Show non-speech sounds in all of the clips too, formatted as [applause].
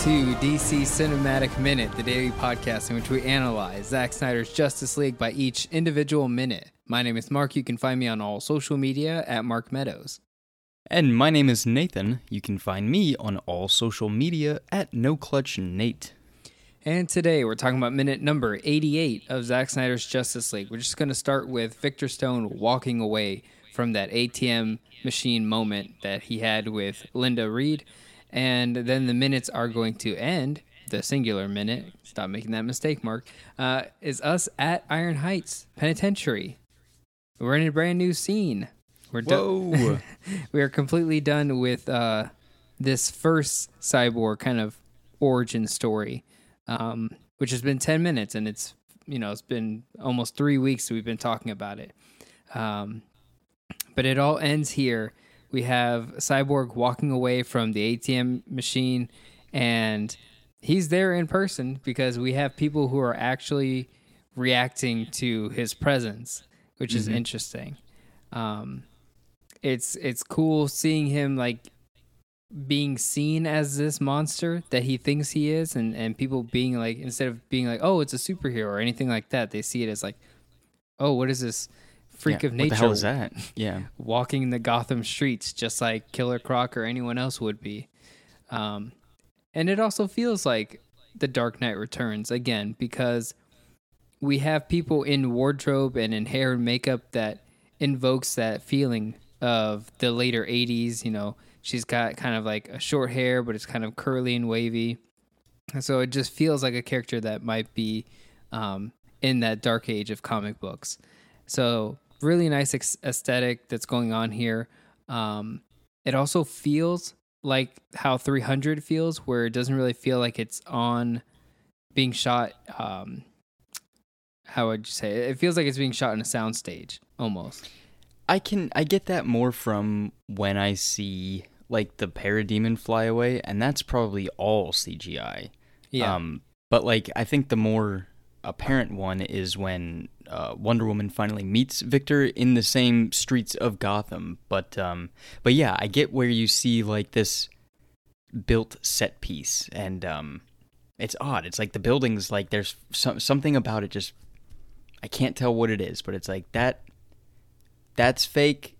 to DC Cinematic Minute, the daily podcast in which we analyze Zack Snyder's Justice League by each individual minute. My name is Mark. You can find me on all social media at Mark Meadows. And my name is Nathan. You can find me on all social media at No Clutch Nate. And today we're talking about minute number 88 of Zack Snyder's Justice League. We're just going to start with Victor Stone walking away from that ATM machine moment that he had with Linda Reed. And then the minutes are going to end. The singular minute, stop making that mistake, Mark, uh, is us at Iron Heights Penitentiary. We're in a brand new scene. We're done. [laughs] We are completely done with uh, this first cyborg kind of origin story, um, which has been ten minutes, and it's you know it's been almost three weeks we've been talking about it. Um, but it all ends here. We have Cyborg walking away from the ATM machine, and he's there in person because we have people who are actually reacting to his presence, which is interesting. Um, it's it's cool seeing him like being seen as this monster that he thinks he is and and people being like instead of being like oh it's a superhero or anything like that they see it as like oh what is this freak Yeah, of nature What the hell is that? [laughs] Yeah. walking the Gotham streets just like Killer Croc or anyone else would be. Um, and it also feels like The Dark Knight Returns again because we have people in wardrobe and in hair and makeup that invokes that feeling of the later 80s. You know, she's got kind of like a short hair, but it's kind of curly and wavy. And so it just feels like a character that might be um, in that dark age of comic books. So really nice ex- aesthetic that's going on here. Um, it also feels like how 300 feels, where it doesn't really feel like it's on being shot. Um, how would you say it? It feels like it's being shot in a soundstage almost. I can I get that more from when I see like the parademon fly away, and that's probably all CGI. Yeah. Um, but like I think the more apparent one is when uh, Wonder Woman finally meets Victor in the same streets of Gotham. But um, but yeah, I get where you see like this built set piece, and um, it's odd. It's like the buildings, like there's some, something about it. Just I can't tell what it is, but it's like that. That's fake.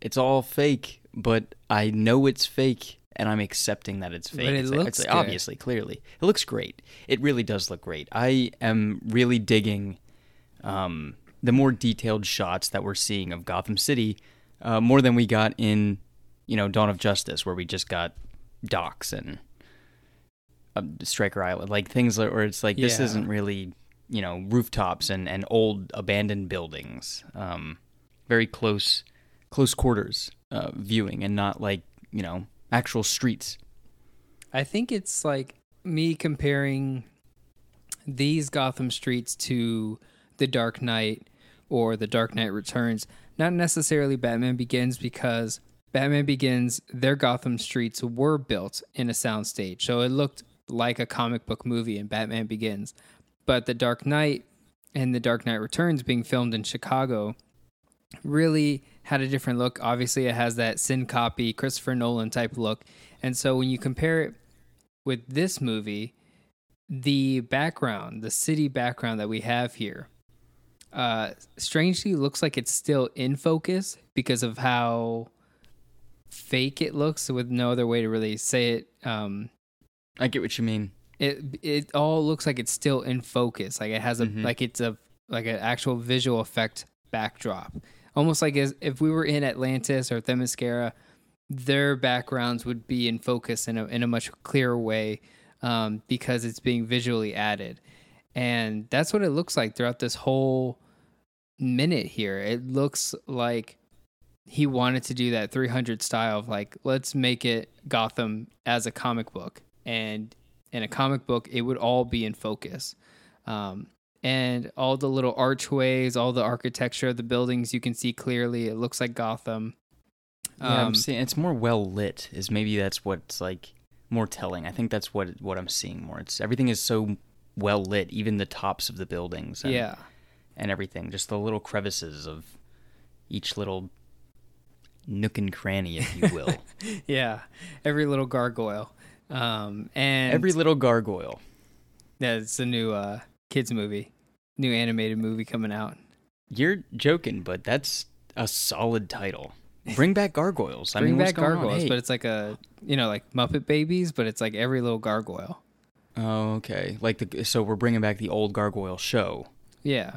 It's all fake, but I know it's fake. And I'm accepting that it's fake. But it It's like- looks it's like, obviously, clearly, it looks great. It really does look great. I am really digging um, the more detailed shots that we're seeing of Gotham City, uh, more than we got in, you know, Dawn of Justice, where we just got docks and uh, Stryker Island, like things like, where it's like this Yeah. isn't really, you know, rooftops and, and old abandoned buildings, um, very close, close quarters uh, viewing, and not like you know actual streets. I think it's like me comparing these Gotham streets to The Dark Knight or The Dark Knight Returns, not necessarily Batman Begins because Batman Begins, their Gotham streets were built in a soundstage. So it looked like a comic book movie in Batman Begins. But The Dark Knight and The Dark Knight Returns being filmed in Chicago really had a different look. Obviously, it has that Syncopy, Christopher Nolan type look. And so when you compare it with this movie, the background, the city background that we have here, uh, strangely looks like it's still in focus because of how fake it looks, with no other way to really say it. Um, I get what you mean. it it all looks like it's still in focus like it has a Mhm. like it's a like an actual visual effect backdrop almost like as if we were in atlantis or themyscira their backgrounds would be in focus in a, in a much clearer way um, because it's being visually added and that's what it looks like throughout this whole minute here it looks like he wanted to do that 300 style of like let's make it gotham as a comic book and in a comic book it would all be in focus um, and all the little archways all the architecture of the buildings you can see clearly it looks like gotham Yeah, Um, I'm seeing it's more well lit. Is maybe that's what's like more telling. I think that's what what I'm seeing more. It's everything is so well lit, even the tops of the buildings. And, yeah and everything, just the little crevices of each little nook and cranny, if you will. [laughs] yeah every little gargoyle Um, and Every little gargoyle. yeah, it's a new uh, kids movie, new animated movie coming out. You're joking, but that's a solid title. Bring back gargoyles. I Bring mean, back gargoyles, Hey. but it's like a you know like Muppet Babies, but it's like every little gargoyle. Oh, okay. Like the so we're bringing back the old gargoyle show Yeah,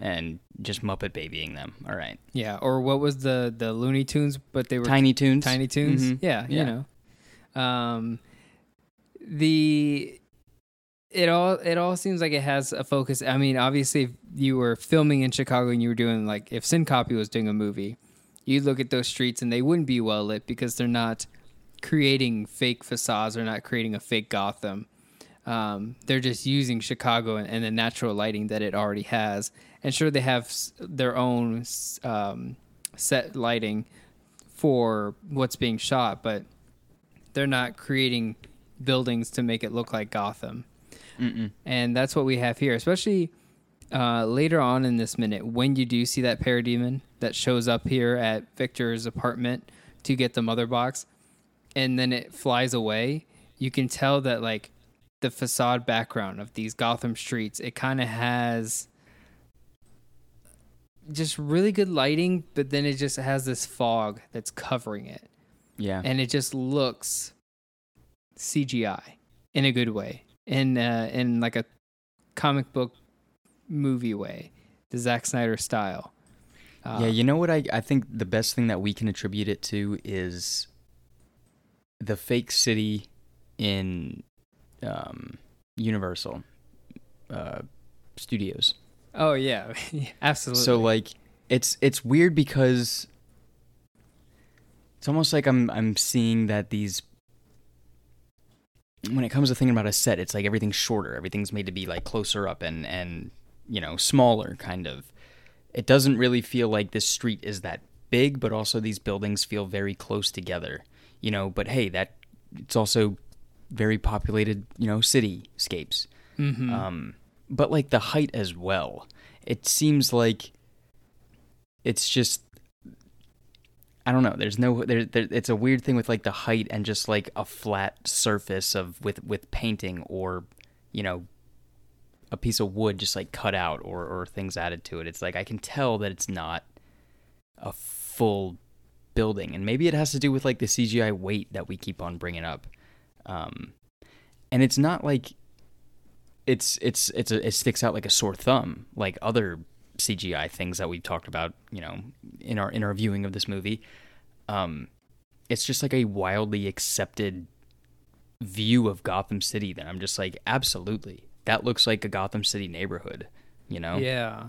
and just Muppet babying them. All right. yeah. Or what was the the Looney Tunes? But they were Tiny Toons. Tiny Toons. Mhm. Yeah, Yeah. you know. Um, the it all it all seems like it has a focus. I mean, obviously, if you were filming in Chicago and you were doing like if Syncopy was doing a movie, you'd look at those streets and they wouldn't be well lit because they're not creating fake facades. They're not creating a fake Gotham. Um, they're just using Chicago and, and the natural lighting that it already has. And sure, they have s- their own um, set lighting for what's being shot, but they're not creating buildings to make it look like Gotham. Mm-mm. And that's what we have here, especially uh, later on in this minute when you do see that parademon that shows up here at Victor's apartment to get the mother box, and then it flies away. You can tell that like the facade background of these Gotham streets, it kind of has just really good lighting, but then it just has this fog that's covering it Yeah. and it just looks CGI in a good way, in uh, in like a comic book movie way, the Zack Snyder style. Uh, yeah, you know what I I think the best thing that we can attribute it to is the fake city in um, Universal uh, Studios. oh [laughs] yeah, absolutely. So like it's it's weird because it's almost like I'm I'm seeing that these when it comes to thinking about a set, it's like everything's shorter, everything's made to be like closer up and and you know smaller kind of. It doesn't really feel like this street is that big, but also these buildings feel very close together. You know, but hey, that it's also very populated, you know, cityscapes. Mhm. Um, but like the height as well. It seems like it's just I don't know. There's no there, there. It's a weird thing with like the height and just like a flat surface of with with painting or you know a piece of wood just like cut out or or things added to it. It's like I can tell that it's not a full building, and maybe it has to do with like the CGI weight that we keep on bringing up. Um, and it's not like it's it's it's a, it sticks out like a sore thumb like other CGI things that we've talked about, you know, in our in our viewing of this movie. Um, it's just like a wildly accepted view of Gotham City that I'm just like, absolutely, that looks like a Gotham City neighborhood, you know? Yeah.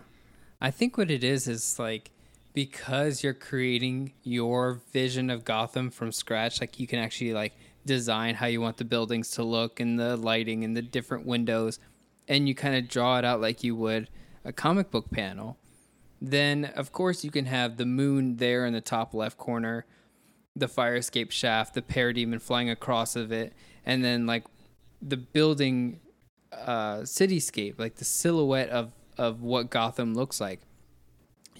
I think what it is is like because you're creating your vision of Gotham from scratch, like you can actually like design how you want the buildings to look and the lighting and the different windows and you kind of draw it out like you would a comic book panel. Then of course you can have the moon there in the top left corner, the fire escape shaft, the parademon flying across of it, and then like the building uh, cityscape, like the silhouette of of what Gotham looks like.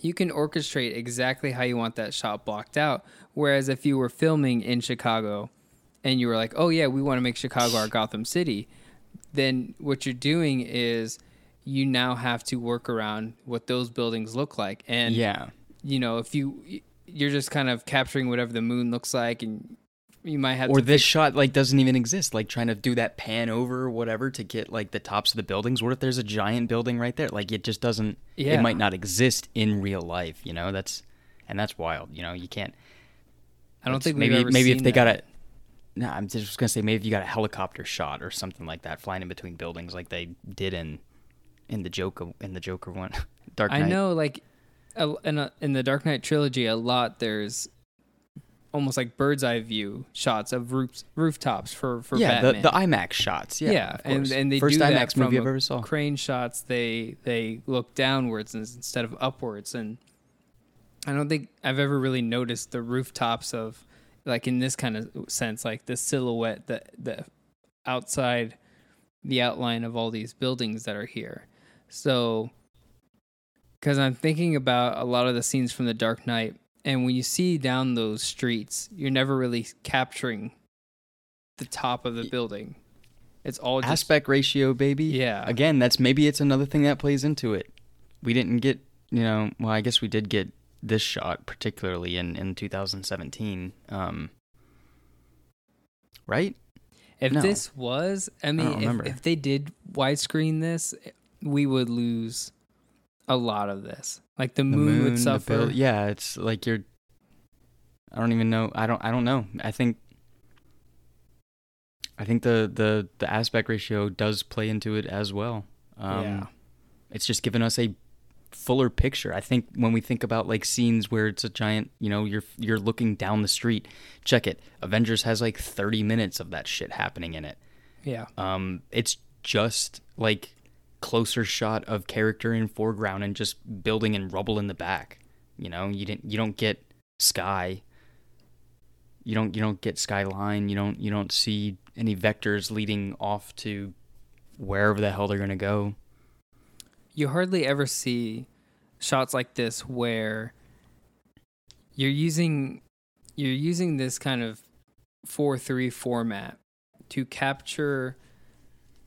You can orchestrate exactly how you want that shot blocked out. Whereas if you were filming in Chicago and you were like, oh, yeah, we want to make Chicago our Gotham City, then what you're doing is you now have to work around what those buildings look like. And, yeah. you know, if you, you're just kind of capturing whatever the moon looks like and you might have Or this shot like doesn't even exist. Like trying to do that pan over or whatever to get like the tops of the buildings. What if there's a giant building right there? Like it just doesn't. Yeah. It might not exist in real life. You know that's and that's wild. You know you can't. I don't think maybe maybe if they got that. No, I'm just gonna say maybe if you got a helicopter shot or something like that flying in between buildings like they did in in the Joker in the Joker one, [laughs] Dark Knight. I know, like, a, in, a, in the Dark Knight trilogy, a lot there's almost like bird's eye view shots of roofs, rooftops for for yeah, Batman. the the IMAX shots. Yeah, yeah, and and they first do IMAX that movie I've ever saw. crane shots. They they look downwards instead of upwards, and I don't think I've ever really noticed the rooftops of like in this kind of sense, like the silhouette, the the outside, the outline of all these buildings that are here. So, because I'm thinking about a lot of the scenes from The Dark Knight, and when you see down those streets, you're never really capturing the top of the building. It's all just Aspect ratio, baby. Yeah. Again, that's maybe it's another thing that plays into it. We didn't get, you know, well, I guess we did get this shot particularly in in 2017. Um, right? If No. this was, I mean, if, remember. if they did widescreen this, we would lose a lot of this. Like the, The moon, would the suffer. build- yeah, it's like you're. I don't even know. I don't. I don't know. I think. I think the the the aspect ratio does play into it as well. Um, yeah, it's just given us a fuller picture. I think when we think about like scenes where it's a giant, you know, you're you're looking down the street. Check it. Avengers has like 30 minutes of that shit happening in it. yeah, Um it's just like closer shot of character in foreground and just building and rubble in the back. You know, you didn't you don't get sky. You don't you don't get skyline. You don't you don't see any vectors leading off to wherever the hell they're going to go. You hardly ever see shots like this where you're using you're using this kind of 4-3 format to capture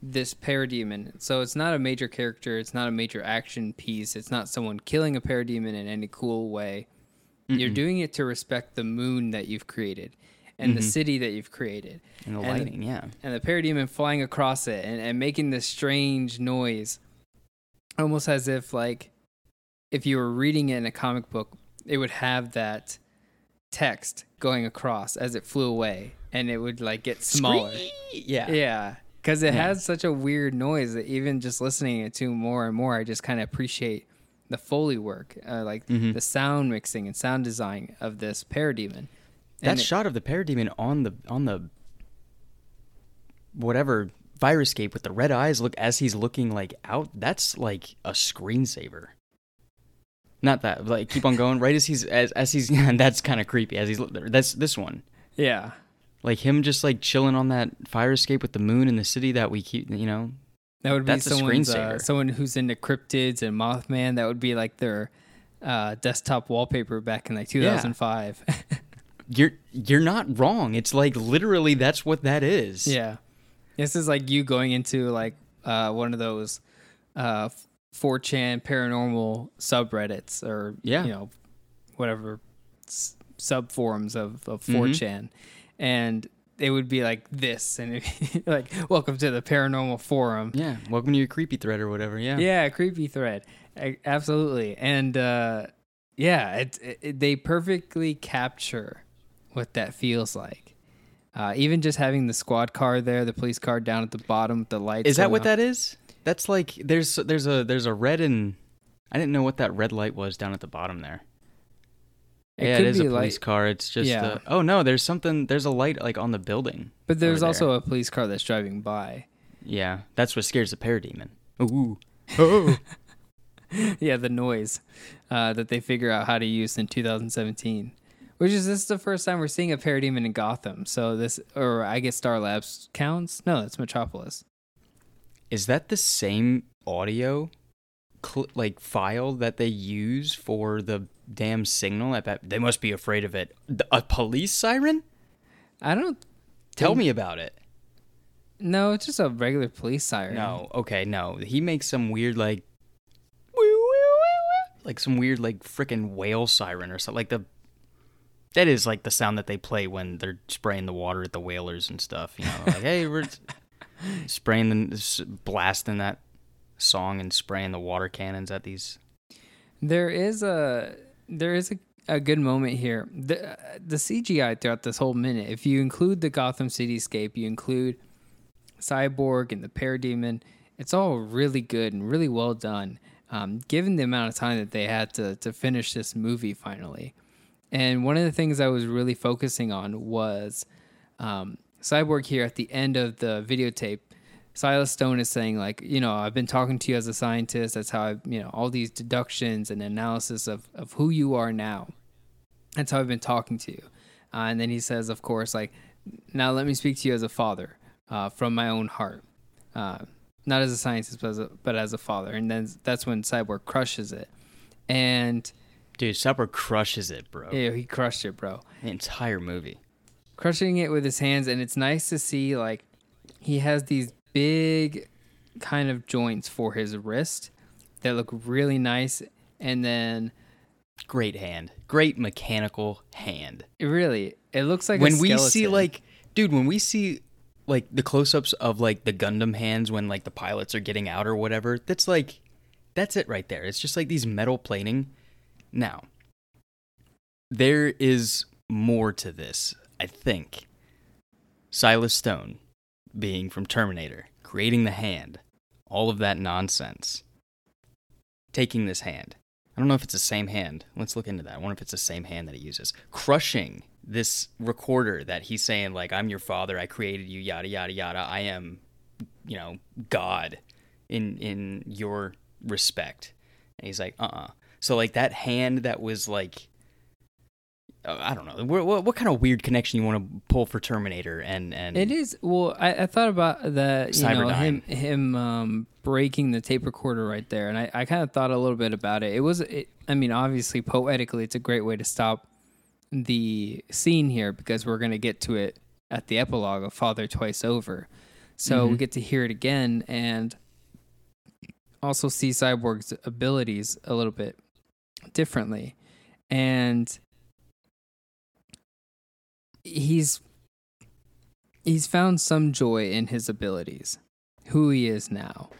this parademon. So it's not a major character, it's not a major action piece, it's not someone killing a parademon in any cool way. You're doing it to respect the moon that you've created and the Mhm. city that you've created. And the And- lighting, yeah. and the parademon flying across it and, and making this strange noise almost as if like if you were reading it in a comic book it would have that text going across as it flew away and it would like get smaller Yeah. yeah because it Yeah. has such a weird noise that even just listening to more and more i just kind of appreciate the foley work uh, like Mhm. the sound mixing and sound design of this parademon That And it- shot of the parademon on the on the whatever viruscape with the red eyes look as he's looking like out that's like a screensaver. Not that like keep on going right as he's as as he's [laughs] and that's kind of creepy as he's that's this one. yeah Like him just like chilling on that fire escape with the moon in the city that we keep you know. That would be That's a someone's, uh, someone who's into cryptids and Mothman. That would be like their uh, desktop wallpaper back in like 2005. [laughs] You're you're not wrong. It's like literally that's what that is. yeah, this is like you going into like uh, one of those uh, 4chan paranormal subreddits or Yeah. you know whatever s- sub forums of, of Mhm. 4chan, and it would be like this, and it'd be [laughs] like welcome to the paranormal forum. Yeah. Welcome to your creepy thread or whatever. Yeah. yeah creepy thread A- absolutely and uh yeah it, it, they perfectly capture what that feels like uh even just having the squad car there the police car down at the bottom with the lights Is that what off. that is? That's like there's there's a there's a red and I didn't know what that red light was down at the bottom there. It yeah, it is a police light- car. It's just Yeah. uh, oh no, there's something there's a light like on the building. but there's also there. a police car that's driving by Yeah, that's what scares the parademon. Ooh. [laughs] Oh. [laughs] yeah the noise uh that they figure out how to use in 2017 which is this is the first time we're seeing a parademon in gotham so this or i guess star labs counts no that's metropolis is that the same audio cl- like file that they use for the damn signal at that they must be afraid of it. A police siren? i don't Tell think- me about it. No, it's just a regular police siren. No, okay, no. He makes some weird like like some weird like freaking whale siren or something like the that is like the sound that they play when they're spraying the water at the whalers and stuff, you know. Like, hey, we're [laughs] spraying the blasting that song and spraying the water cannons at these There is a there is a, a good moment here. The the CGI throughout this whole minute, if you include the Gotham cityscape, you include Cyborg and the Parademon, it's all really good and really well done. Um, given the amount of time that they had to to finish this movie finally, and one of the things I was really focusing on was um, Cyborg here at the end of the videotape. Silas Stone is saying like, you know, I've been talking to you as a scientist. That's how I, you know, all these deductions and analysis of of who you are now. That's how I've been talking to you. Uh, and then he says, of course, like, now let me speak to you as a father uh, from my own heart, uh, not as a scientist, but as a, but as a father. And then that's when Cyborg crushes it, and Dude, Supper crushes it, bro. yeah, he crushed it, bro. The entire movie. crushing it with his hands, and it's nice to see like he has these big kind of joints for his wrist that look really nice, and then Great hand. Great mechanical hand. it really it looks like a when we see like dude, when we see like the close-ups of like the Gundam hands when like the pilots are getting out or whatever, that's like that's it right there. It's just like these metal plating. Now, there is more to this, I think. Silas Stone being from Terminator, creating the hand, all of that nonsense. Taking this hand. I don't know if it's the same hand. Let's look into that. I wonder if it's the same hand that he uses. Crushing this recorder that he's saying, like, I'm your father, I created you, yada yada yada. I am, you know, God in in your respect. And he's like, uh uh So like that hand that was like uh, I don't know. What, what, what kind of weird connection you want to pull for Terminator and and It is well. I, I thought about that. You know, him Cyberdyne. him um, breaking the tape recorder right there, and I, I kind of thought a little bit about it. It was, it, I mean, obviously poetically, it's a great way to stop the scene here because we're going to get to it at the epilogue of Father Twice Over. So we get to hear it again and also see Cyborg's abilities a little bit differently, and he's he's found some joy in his abilities, who he is now.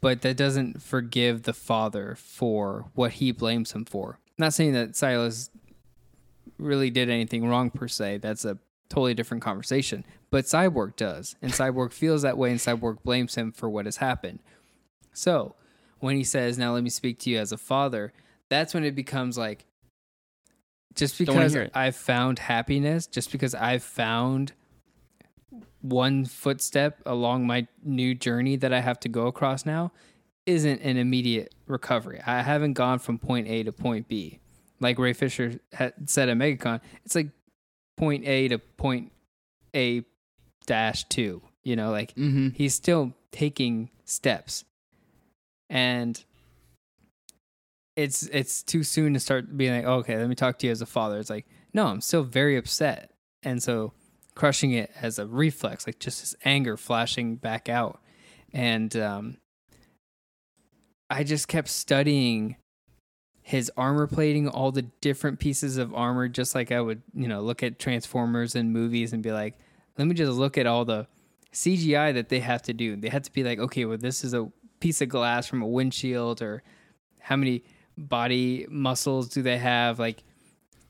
But that doesn't forgive the father for what he blames him for. Not saying that Silas really did anything wrong per se. That's a totally different conversation. But Cyborg does. And Cyborg [laughs] feels that way and Cyborg blames him for what has happened. So when he says, Now let me speak to you as a father, that's when it becomes like just because. I've found happiness, just because I've found one footstep along my new journey that I have to go across now isn't an immediate recovery. I haven't gone from point A to point B. Like Ray Fisher had said at MegaCon, it's like point A to point A dash two. You know, like mm-hmm. he's still taking steps. And it's it's too soon to start being like, okay, let me talk to you as a father. It's like, no, I'm still very upset. And so crushing it as a reflex, like just his anger flashing back out. And um I just kept studying his armor plating, all the different pieces of armor, just like I would, you know, look at Transformers and movies and be like, let me just look at all the CGI that they have to do. They have to be like, okay, well, this is a piece of glass from a windshield, or how many body muscles do they have? Like,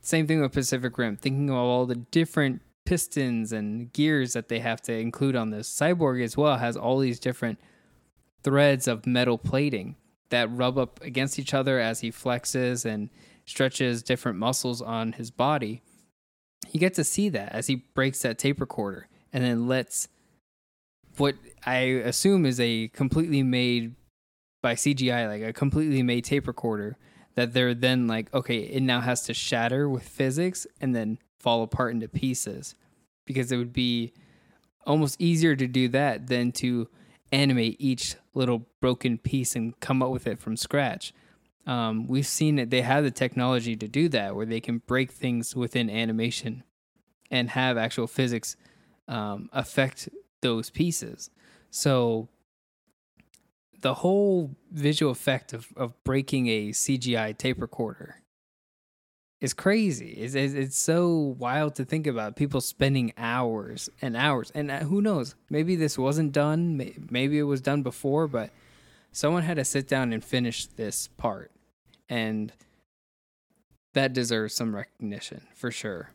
same thing with Pacific Rim, thinking of all the different pistons and gears that they have to include on this. Cyborg as well has all these different threads of metal plating that rub up against each other as he flexes and stretches different muscles on his body. You get to see that as he breaks that tape recorder and then lets what I assume is a completely made by CGI, like a completely made tape recorder, that they're then like, okay, it now has to shatter with physics and then fall apart into pieces. Because it would be almost easier to do that than to animate each little broken piece and come up with it from scratch. Um, we've seen that they have the technology to do that where they can break things within animation and have actual physics um, affect those pieces. So the whole visual effect of, of breaking a CGI tape recorder is crazy. It's, it's, it's so wild to think about. People spending hours and hours, and uh, who knows? Maybe this wasn't done. Maybe it was done before, but someone had to sit down and finish this part, and that deserves some recognition for sure.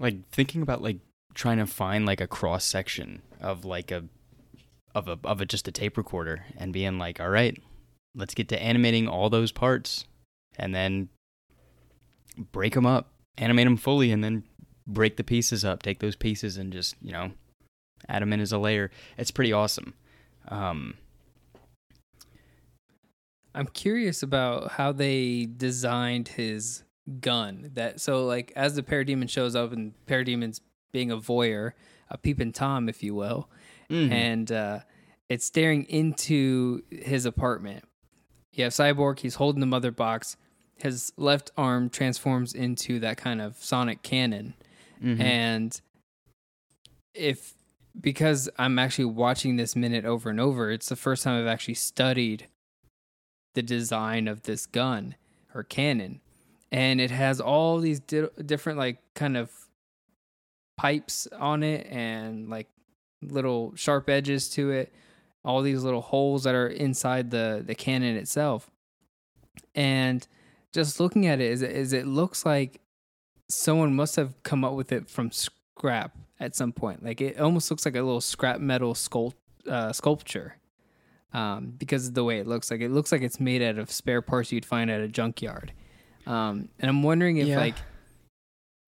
like thinking about like trying to find like a cross section of like a of a of a just a tape recorder and being like, all right, let's get to animating all those parts and then break them up, animate them fully, and then break the pieces up. Take those pieces and just you know add them in as a layer. It's pretty awesome. Um, I'm curious about how they designed his gun. That so like as the parademon shows up and parademon's being a voyeur, a peeping tom, if you will, mhm. and uh, it's staring into his apartment. You have Cyborg. He's holding the mother box. His left arm transforms into that kind of sonic cannon, Mhm. And if because I'm actually watching this minute over and over, it's the first time I've actually studied the design of this gun or cannon. And it has all these di- different like kind of pipes on it and like little sharp edges to it, all these little holes that are inside the the cannon itself. And just looking at it is is it looks like someone must have come up with it from scrap at some point. Like it almost looks like a little scrap metal sculpt uh, sculpture. Um, because of the way it looks like it looks like it's made out of spare parts you'd find at a junkyard. Um, and I'm wondering if Yeah. like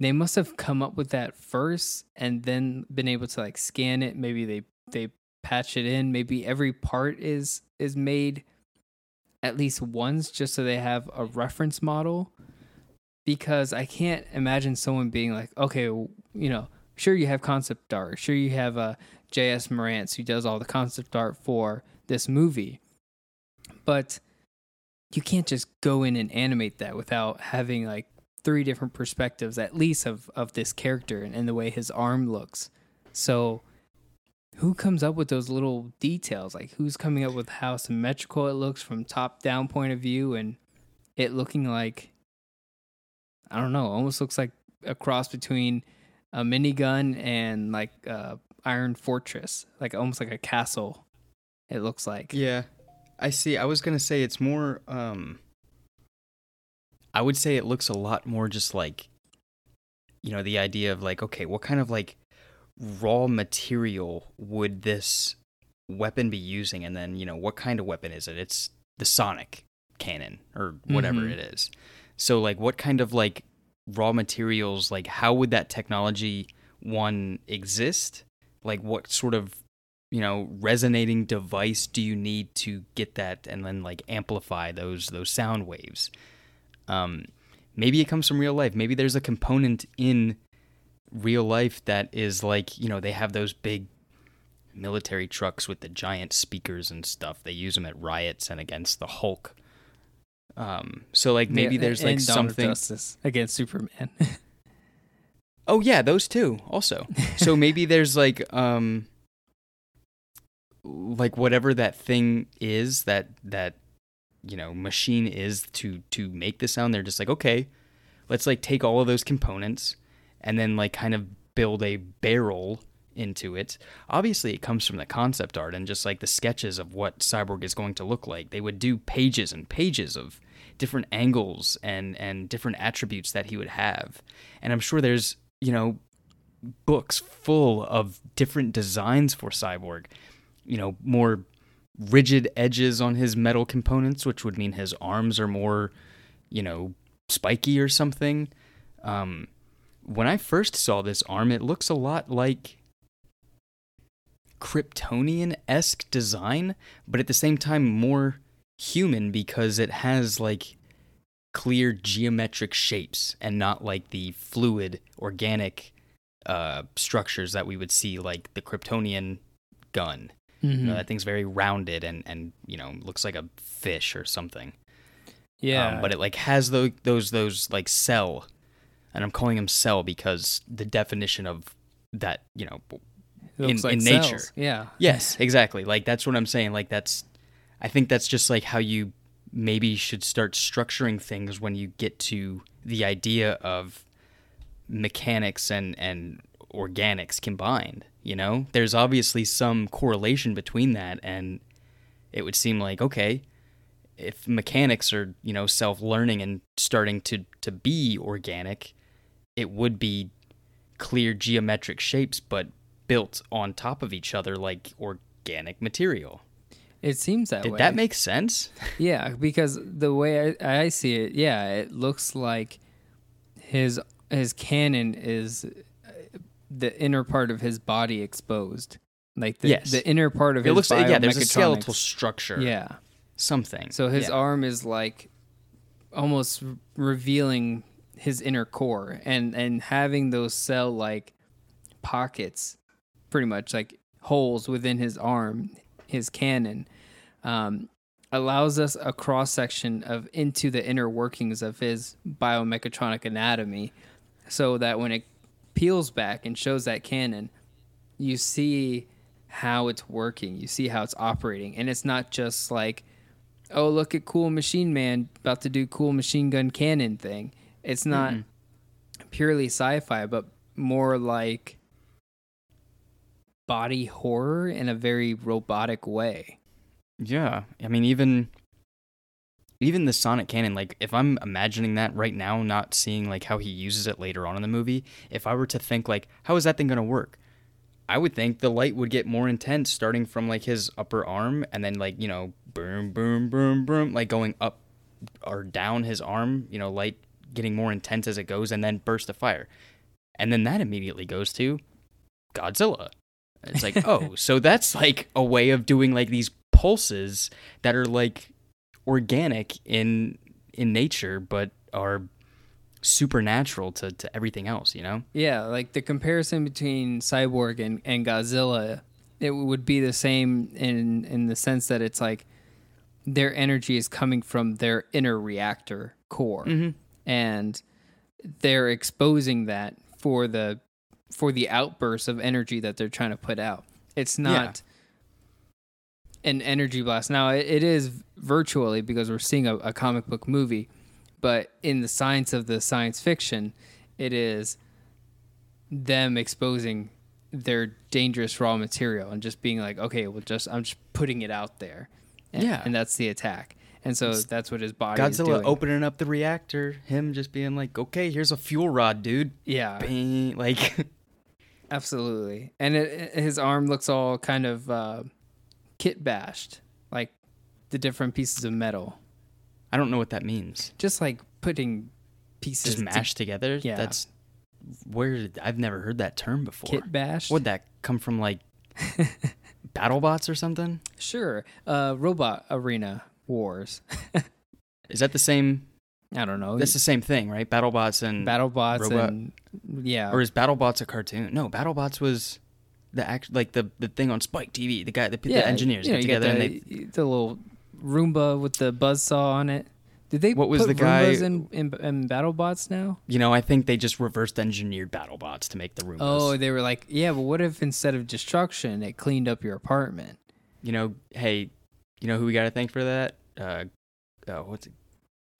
they must have come up with that first and then been able to like scan it. Maybe they they patch it in. Maybe every part is is made at least once just so they have a reference model. Because I can't imagine someone being like, okay, you know, sure you have concept art, sure you have uh, J.S. Marantz who does all the concept art for this movie, but you can't just go in and animate that without having like three different perspectives at least of of this character and, and the way his arm looks. So who comes up with those little details? Like who's coming up with how symmetrical it looks from top down point of view and it looking like I don't know, almost looks like a cross between a minigun and like uh Iron Fortress, like almost like a castle. It looks like. Yeah. I see. I was going to say it's more um I would say it looks a lot more just like you know, the idea of like okay, what kind of like raw material would this weapon be using and then, you know, what kind of weapon is it? It's the sonic cannon or whatever Mhm. it is. So like what kind of like raw materials like how would that technology one exist? Like what sort of you know resonating device do you need to get that and then like amplify those those sound waves um maybe it comes from real life maybe there's a component in real life that is like you know they have those big military trucks with the giant speakers and stuff they use them at riots and against the hulk um so like maybe Yeah, there's like something Justice against Superman. [laughs] Oh yeah, those two also. So [laughs] maybe there's like um like whatever that thing is that that you know machine is to to make the sound. They're just like okay let's like take all of those components and then like kind of build a barrel into it. Obviously it comes from the concept art and just like the sketches of what cyborg is going to look like. They would do pages and pages of different angles and and different attributes that he would have. And i'm sure there's you know books full of different designs for cyborg you know more rigid edges on his metal components which would mean his arms are more you know spiky or something um when i first saw this arm it looks a lot like kryptonian-esque design but at the same time more human because it has like clear geometric shapes and not like the fluid organic uh, structures that we would see like the Kryptonian gun. You Mhm. know, that thing's very rounded and and you know looks like a fish or something. yeah, Um, but it like has those those those like cell, and I'm calling them cell because the definition of that you know in- like in cells. nature. Yeah. Yes, exactly. Like that's what I'm saying. Like that's I think that's just like how you maybe should start structuring things when you get to the idea of mechanics and and organics combined, you know? There's obviously some correlation between that and it would seem like okay, if mechanics are, you know, self-learning and starting to to be organic, it would be clear geometric shapes but built on top of each other like organic material. It seems that Did way. that make sense? [laughs] Yeah, because the way I, I see it, yeah, it looks like his his cannon is the inner part of his body exposed, like the Yes. the inner part of It his looks like yeah, there's a skeletal structure. Yeah, Something. so his Yeah. arm is like almost revealing his inner core, and and having those cell like pockets, pretty much like holes within his arm, his cannon, um, allows us a cross section of into the inner workings of his biomechatronic anatomy, so that when it peels back and shows that cannon, you see how it's working. You see how it's operating, and it's not just like, oh, look at cool machine man about to do cool machine gun cannon thing. It's not purely sci-fi, but more like body horror in a very robotic way. Yeah, I mean even even the sonic cannon like if I'm imagining that right now not seeing like how he uses it later on in the movie, if I were to think like how is that thing going to work? I would think the light would get more intense starting from like his upper arm and then like, you know, boom boom boom boom like going up or down his arm, you know, light getting more intense as it goes and then burst of fire. And then that immediately goes to Godzilla. It's like, [laughs] oh, so that's like a way of doing like these pulses that are like organic in in nature but are supernatural to, to everything else, you know? Yeah, like the comparison between Cyborg and, and Godzilla, it would be the same in in the sense that it's like their energy is coming from their inner reactor core, mm-hmm. and they're exposing that for the for the outbursts of energy that they're trying to put out. It's not an energy blast. Now it, it is virtually because we're seeing a, a comic book movie, but in the science of the science fiction, it is them exposing their dangerous raw material and just being like, okay, well, just I'm just putting it out there, and, Yeah. and that's the attack. And so that's what his body is Godzilla opening up the reactor, him just being like, okay, here's a fuel rod, dude. yeah, Bing. [laughs] Like, absolutely. And it, it- his arm looks all kind of uh, kit bashed, like the different pieces of metal, I don't know what that means. just like putting pieces Just to- mashed together? Yeah. That's where did, I've never heard that term before. kit bashed. Would that come from like [laughs] BattleBots or something? Sure. Uh, robot arena wars. Is that the same? [laughs] I don't know. That's the same thing, right? BattleBots and BattleBots robot- and yeah, or is BattleBots a cartoon? No, BattleBots was the act like the the thing on Spike TV. The guy, the, yeah, the engineers you know, get together and they. the little Roomba with the buzz saw on it. Did they What was put the guy- Roombas in, in, in BattleBots now? You know, I think they just reversed engineered BattleBots to make the Roombas. Oh, they were like, yeah, but what if instead of destruction, it cleaned up your apartment? you know, hey, you know who we got to thank for that? Uh, uh, what's it?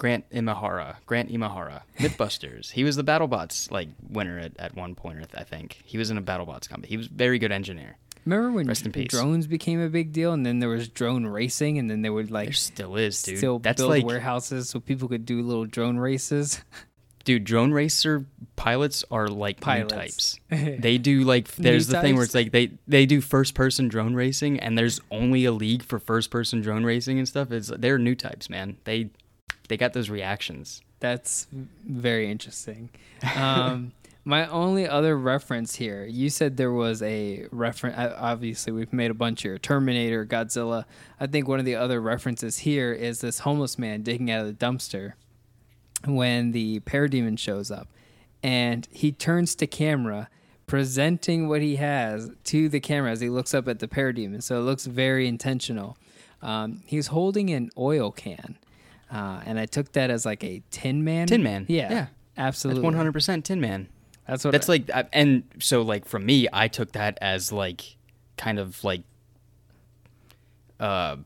Grant Imahara. Grant Imahara. Mythbusters. he was the BattleBots like winner at, at one point, I think. He was in a BattleBots company. He was a very good engineer. Remember when Rest in peace. drones became a big deal, and then there was drone racing, and then they would like There still is, dude. still That's build like, warehouses so people could do little drone races. [laughs] dude, drone racer pilots are like Pilots. new types. [laughs] They do like there's New the thing where it's like they they do first person drone racing and there's only a league for first person drone racing and stuff. It's they're new types, man. They they got those reactions. That's very interesting. Um, [laughs] my only other reference here, you said there was a reference. Obviously, we've made a bunch here: Terminator, Godzilla. I think one of the other references here is this homeless man digging out of the dumpster when the parademon shows up, and he turns to camera. Presenting what he has to the camera as he looks up at the parademon, so it looks very intentional. Um, he's holding an oil can, uh, and I took that as like a Tin Man. Tin Man. Yeah, Yeah. absolutely. One hundred percent Tin Man. That's what. That's like, I- and so like for me, I took that as like kind of like uh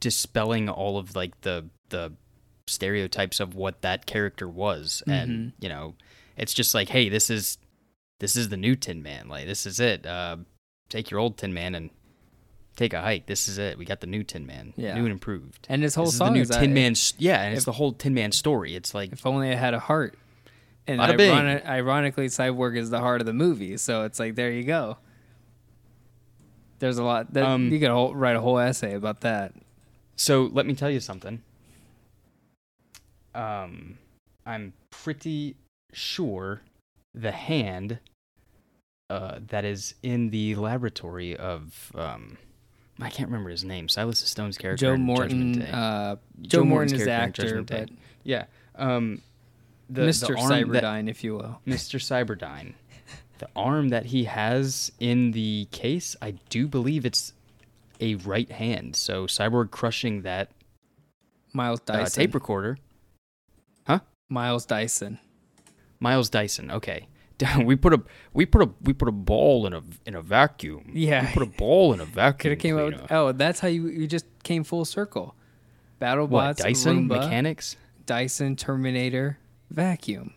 dispelling all of like the the stereotypes of what that character was, and you know, it's just like, hey, this is this is the new Tin Man. Like this is it. Uh, take your old Tin Man and take a hike. This is it. We got the new Tin Man, Yeah. new and improved. and his whole this is song the new is Tin I- Man. Yeah, and it's the whole Tin Man story. It's like If only I had a heart. And ironi- ironically, Cyborg is the heart of the movie, so it's like there you go. There's a lot that Um, you could whole, write a whole essay about that. So let me tell you something. Um, I'm pretty sure the hand uh, that is in the laboratory of um, I can't remember his name. Silas Stone's character. Joe Morton, uh, Joe Joe, Morton is the actor, but yeah. Um, the, Mr. the arm that- Cyberdyne, if you will. Mr. Cyberdyne. The arm that he has in the case, I do believe it's a right hand. So Cyborg crushing that Miles uh, Dyson. tape recorder. Huh? Miles Dyson. Miles Dyson. Okay. [laughs] we put a we put a we put a ball in a in a vacuum. Yeah. we put a ball in a [laughs] vacuum. Could have came. With, oh, that's how you you just came full circle. BattleBots, what Dyson Roomba, mechanics? Dyson, Terminator, vacuum.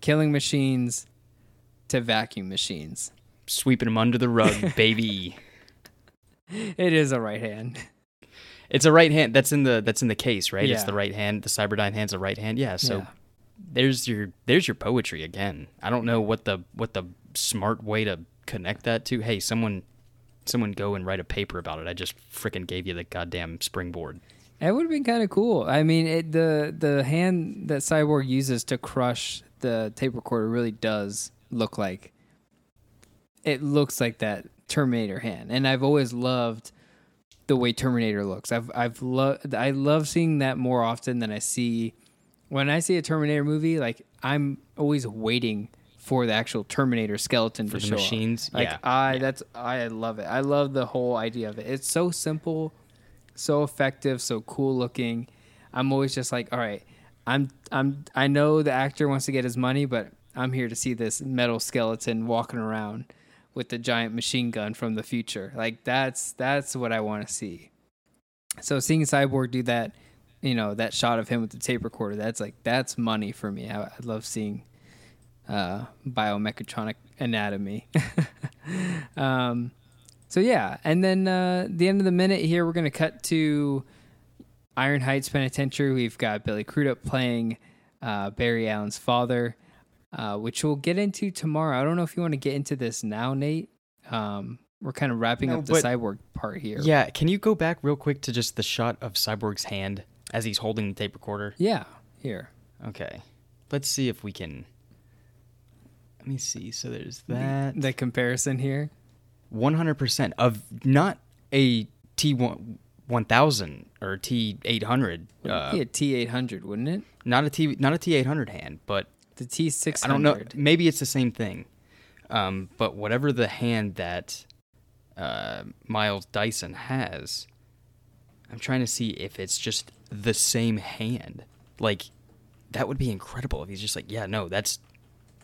Killing machines to vacuum machines. Sweeping them under the rug, [laughs] baby. It is a right hand. It's a right hand. That's in the that's in the case, right? It's the right hand. The Cyberdyne hand's a right hand. Yeah. So Yeah. There's your there's your poetry again. I don't know what the what the smart way to connect that to. Hey, someone someone go and write a paper about it. I just freaking gave you the goddamn springboard. It would have been kind of cool. I mean, it, the the hand that Cyborg uses to crush the tape recorder really does look like it looks like that Terminator hand, and I've always loved the way Terminator looks. I've I've loved I love seeing that more often than I see when I see a Terminator movie. Like I'm always waiting for the actual Terminator skeleton For to the show up. machines? Like Yeah. I that's I love it. I love the whole idea of it. It's so simple, so effective, so cool looking. I'm always just like, all right, I'm I'm I know the actor wants to get his money, but I'm here to see this metal skeleton walking around with the giant machine gun from the future. Like that's that's what I want to see. So seeing Cyborg do that, you know, that shot of him with the tape recorder, that's like that's money for me. I, I love seeing uh, biomechatronic anatomy. [laughs] um, so yeah, and then uh, the end of the minute here, we're gonna cut to Iron Heights Penitentiary. We've got Billy Crudup playing uh, Barry Allen's father, uh, which we'll get into tomorrow. I don't know if you want to get into this now, Nate. Um, we're kind of wrapping No, up the cyborg part here. Yeah, can you go back real quick to just the shot of Cyborg's hand as he's holding the tape recorder? Yeah. Here. Okay. Let's see if we can Let me see. So there's that. The comparison here. 100% of not a T1 1000 or T800 uh, Be a T eight hundred, wouldn't it? not a T not a T800 hand, but The T six I don't know. Maybe it's the same thing. Um, but whatever the hand that uh, Miles Dyson has, I'm trying to see if it's just the same hand. Like that would be incredible if he's just like, yeah, no, that's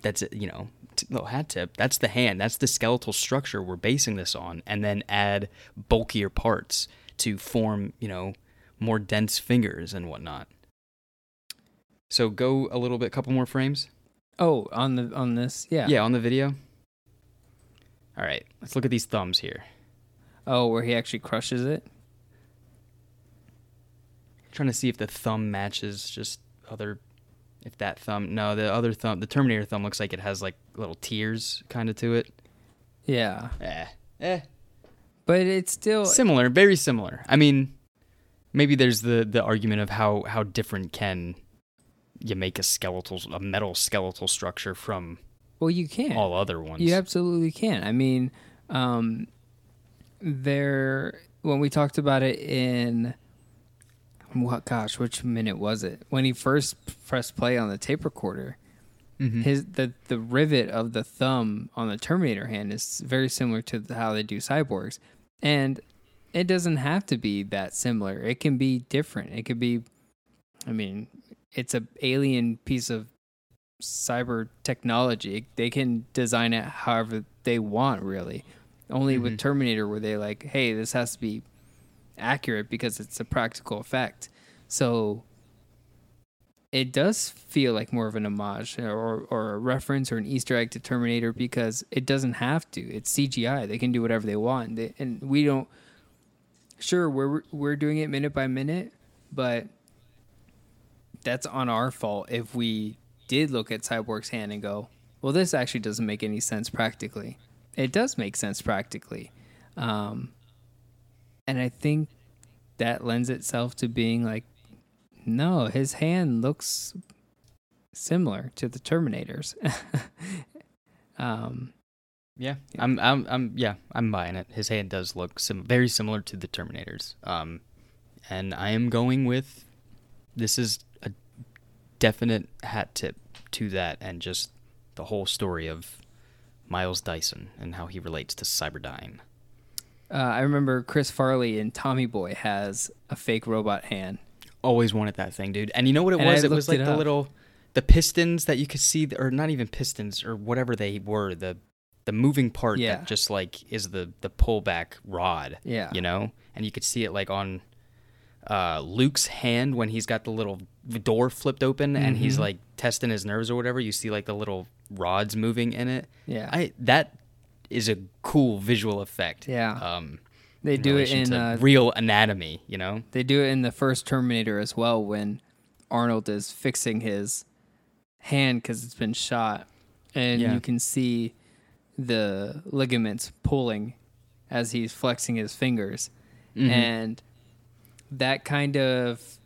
that's. You know, t- little hat tip. That's the hand. That's the skeletal structure we're basing this on, and then add bulkier parts to form, you know, more dense fingers and whatnot. So go a little bit, couple more frames. Oh, on the on this, yeah. Yeah, on the video. All right, let's look at these thumbs here. Oh, where he actually crushes it. Trying to see if the thumb matches just other if that thumb no the other thumb the terminator thumb looks like it has like little tears kind of to it Yeah, eh eh but it's still similar very similar i mean maybe there's the the argument of how how different can you make a skeletal a metal skeletal structure from well. You can. all other ones You absolutely can. I mean, um, there when we talked about it in what gosh, which minute was it? When he first pressed play on the tape recorder, Mhm. his the the rivet of the thumb on the Terminator hand is very similar to how they do cyborgs, and it doesn't have to be that similar. It can be different. It could be, I mean, it's a alien piece of cyber technology. They can design it however they want, really. Only with Mhm. Terminator, were they like, hey, this has to be accurate because it's a practical effect. So it does feel like more of an homage or, or a reference or an Easter egg to Terminator because it doesn't have to. It's CGI. They can do whatever they want. They, and we don't. Sure, we're we're doing it minute by minute, but that's on our fault if we did look at Cyborg's hand and go, well, this actually doesn't make any sense practically. It does make sense practically. Um, and I think that lends itself to being like, no, his hand looks similar to the Terminators. [laughs] um, Yeah, I'm, I'm, I'm, yeah, I'm buying it. His hand does look sim- very similar to the Terminators. Um, and I am going with this is a definite hat tip to that, and just the whole story of Miles Dyson and how he relates to Cyberdyne. Uh, I remember Chris Farley in Tommy Boy has a fake robot hand. Always wanted that thing, dude. And you know what it And I was? It was like it the little, the pistons that you could see, or not even pistons or whatever they were, the the moving part Yeah. that just like is the the pullback rod. Yeah. you know, and you could see it like on uh, Luke's hand when he's got the little door flipped open and he's Mhm. like testing his nerves or whatever. You see like the little rods moving in it. Yeah. I that is a cool visual effect. Yeah. Um, They do it in uh, real anatomy. You know. They do it in the first Terminator as well when Arnold is fixing his hand because it's been shot, and Yeah. you can see the ligaments pulling as he's flexing his fingers, Mhm. and that kind of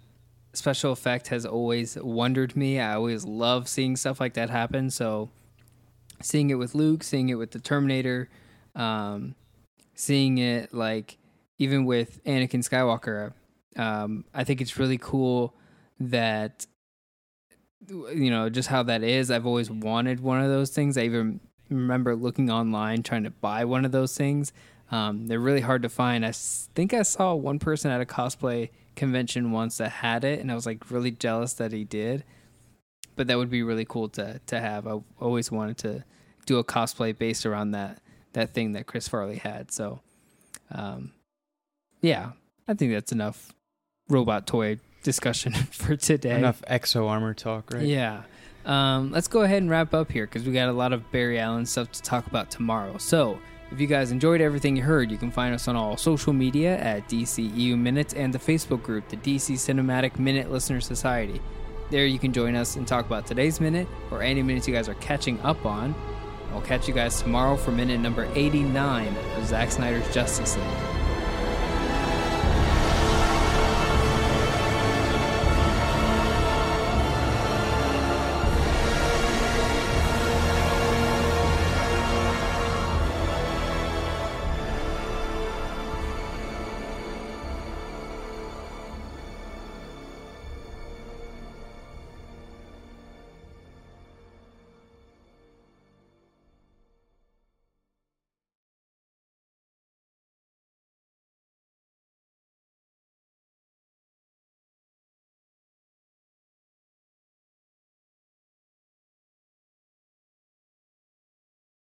special effect has always wondered me. I always love seeing stuff like that happen. So seeing it with Luke, seeing it with the Terminator, um, seeing it like even with Anakin Skywalker, um, I think it's really cool that you know just how that is. I've always wanted one of those things. I even remember looking online trying to buy one of those things. Um, they're really hard to find. I think I saw one person at a cosplay convention once that had it, and I was like really jealous that he did. But that would be really cool to to have. I always wanted to do a cosplay based around that that thing that Chris Farley had. So, um, yeah, I think that's enough robot toy discussion [laughs] for today. Enough exo armor talk, right? Yeah. Um, let's go ahead and wrap up here because we got a lot of Barry Allen stuff to talk about tomorrow. So, if you guys enjoyed everything you heard, you can find us on all social media at DCEU Minutes and the Facebook group, the DC Cinematic Minute Listener Society. There you can join us and talk about today's minute or any minutes you guys are catching up on. I'll catch you guys tomorrow for minute number 89 of Zack Snyder's Justice League.